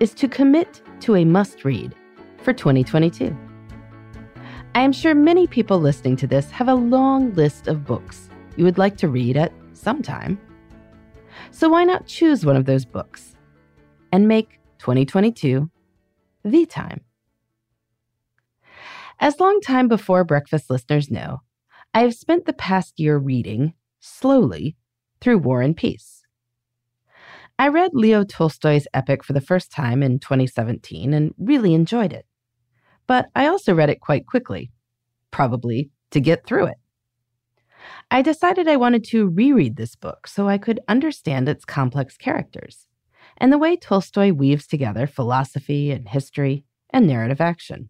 is to commit to a must read for 2022. I am sure many people listening to this have a long list of books you would like to read at some time. So why not choose one of those books and make 2022 the time? As long time before breakfast listeners know, I have spent the past year reading slowly through War and Peace. I read Leo Tolstoy's epic for the first time in 2017 and really enjoyed it. But I also read it quite quickly, probably to get through it. I decided I wanted to reread this book so I could understand its complex characters and the way Tolstoy weaves together philosophy and history and narrative action.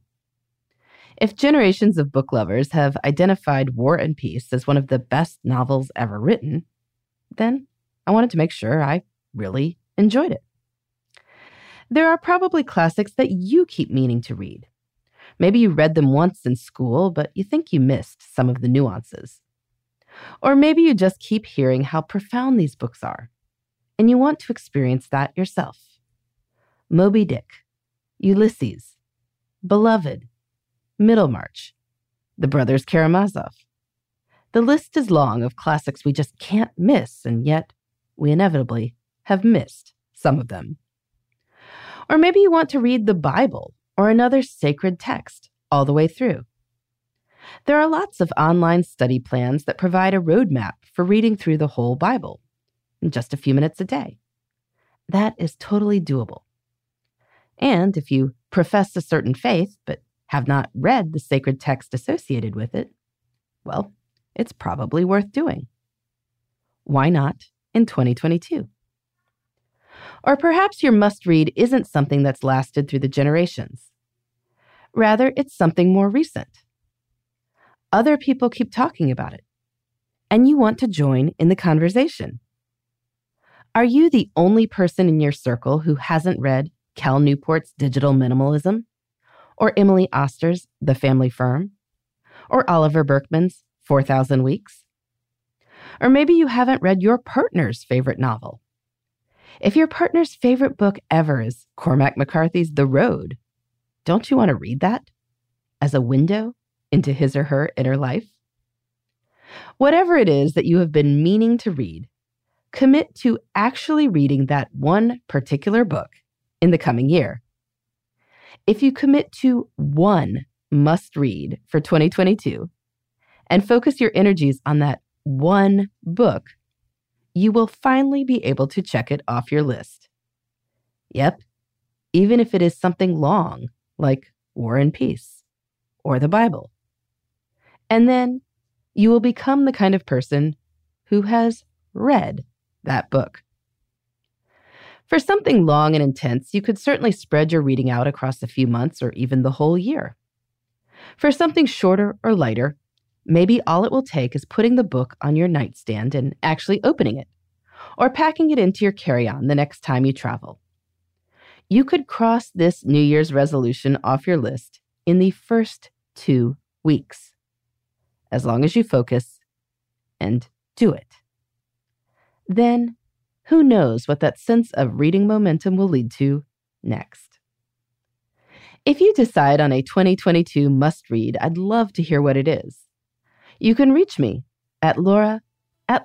If generations of book lovers have identified War and Peace as one of the best novels ever written, then I wanted to make sure I really enjoyed it. There are probably classics that you keep meaning to read. Maybe you read them once in school, but you think you missed some of the nuances. Or maybe you just keep hearing how profound these books are, and you want to experience that yourself. Moby Dick, Ulysses, Beloved, Middlemarch, The Brothers Karamazov, the list is long of classics we just can't miss, and yet we inevitably have missed some of them. Or maybe you want to read the Bible or another sacred text all the way through. There are lots of online study plans that provide a roadmap for reading through the whole Bible in just a few minutes a day. That is totally doable. And if you profess a certain faith but have not read the sacred text associated with it, well, it's probably worth doing. Why not in 2022? Or perhaps your must read isn't something that's lasted through the generations. Rather, it's something more recent. Other people keep talking about it, and you want to join in the conversation. Are you the only person in your circle who hasn't read Cal Newport's Digital Minimalism? Or Emily Oster's The Family Firm? Or Oliver Burkeman's 4,000 Weeks? Or maybe you haven't read your partner's favorite novel. If your partner's favorite book ever is Cormac McCarthy's The Road, don't you want to read that as a window into his or her inner life? Whatever it is that you have been meaning to read, commit to actually reading that one particular book in the coming year. If you commit to one must read for 2022, and focus your energies on that one book, you will finally be able to check it off your list. Yep, even if it is something long like War and Peace or the Bible. And then you will become the kind of person who has read that book. For something long and intense, you could certainly spread your reading out across a few months or even the whole year. For something shorter or lighter, Maybe all it will take is putting the book on your nightstand and actually opening it, or packing it into your carry on the next time you travel. You could cross this New Year's resolution off your list in the first two weeks, as long as you focus and do it. Then, who knows what that sense of reading momentum will lead to next. If you decide on a 2022 must read, I'd love to hear what it is. You can reach me at laura at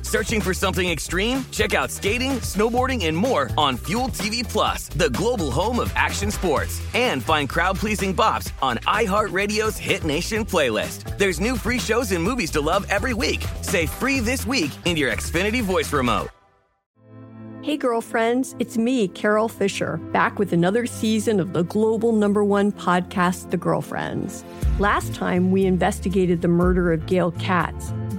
Searching for something extreme? Check out skating, snowboarding, and more on Fuel TV Plus, the global home of action sports. And find crowd-pleasing bops on iHeartRadio's Hit Nation playlist. There's new free shows and movies to love every week. Say free this week in your Xfinity voice remote. Hey, girlfriends, it's me, Carol Fisher, back with another season of the global number one podcast, The Girlfriends. Last time, we investigated the murder of Gail Katz.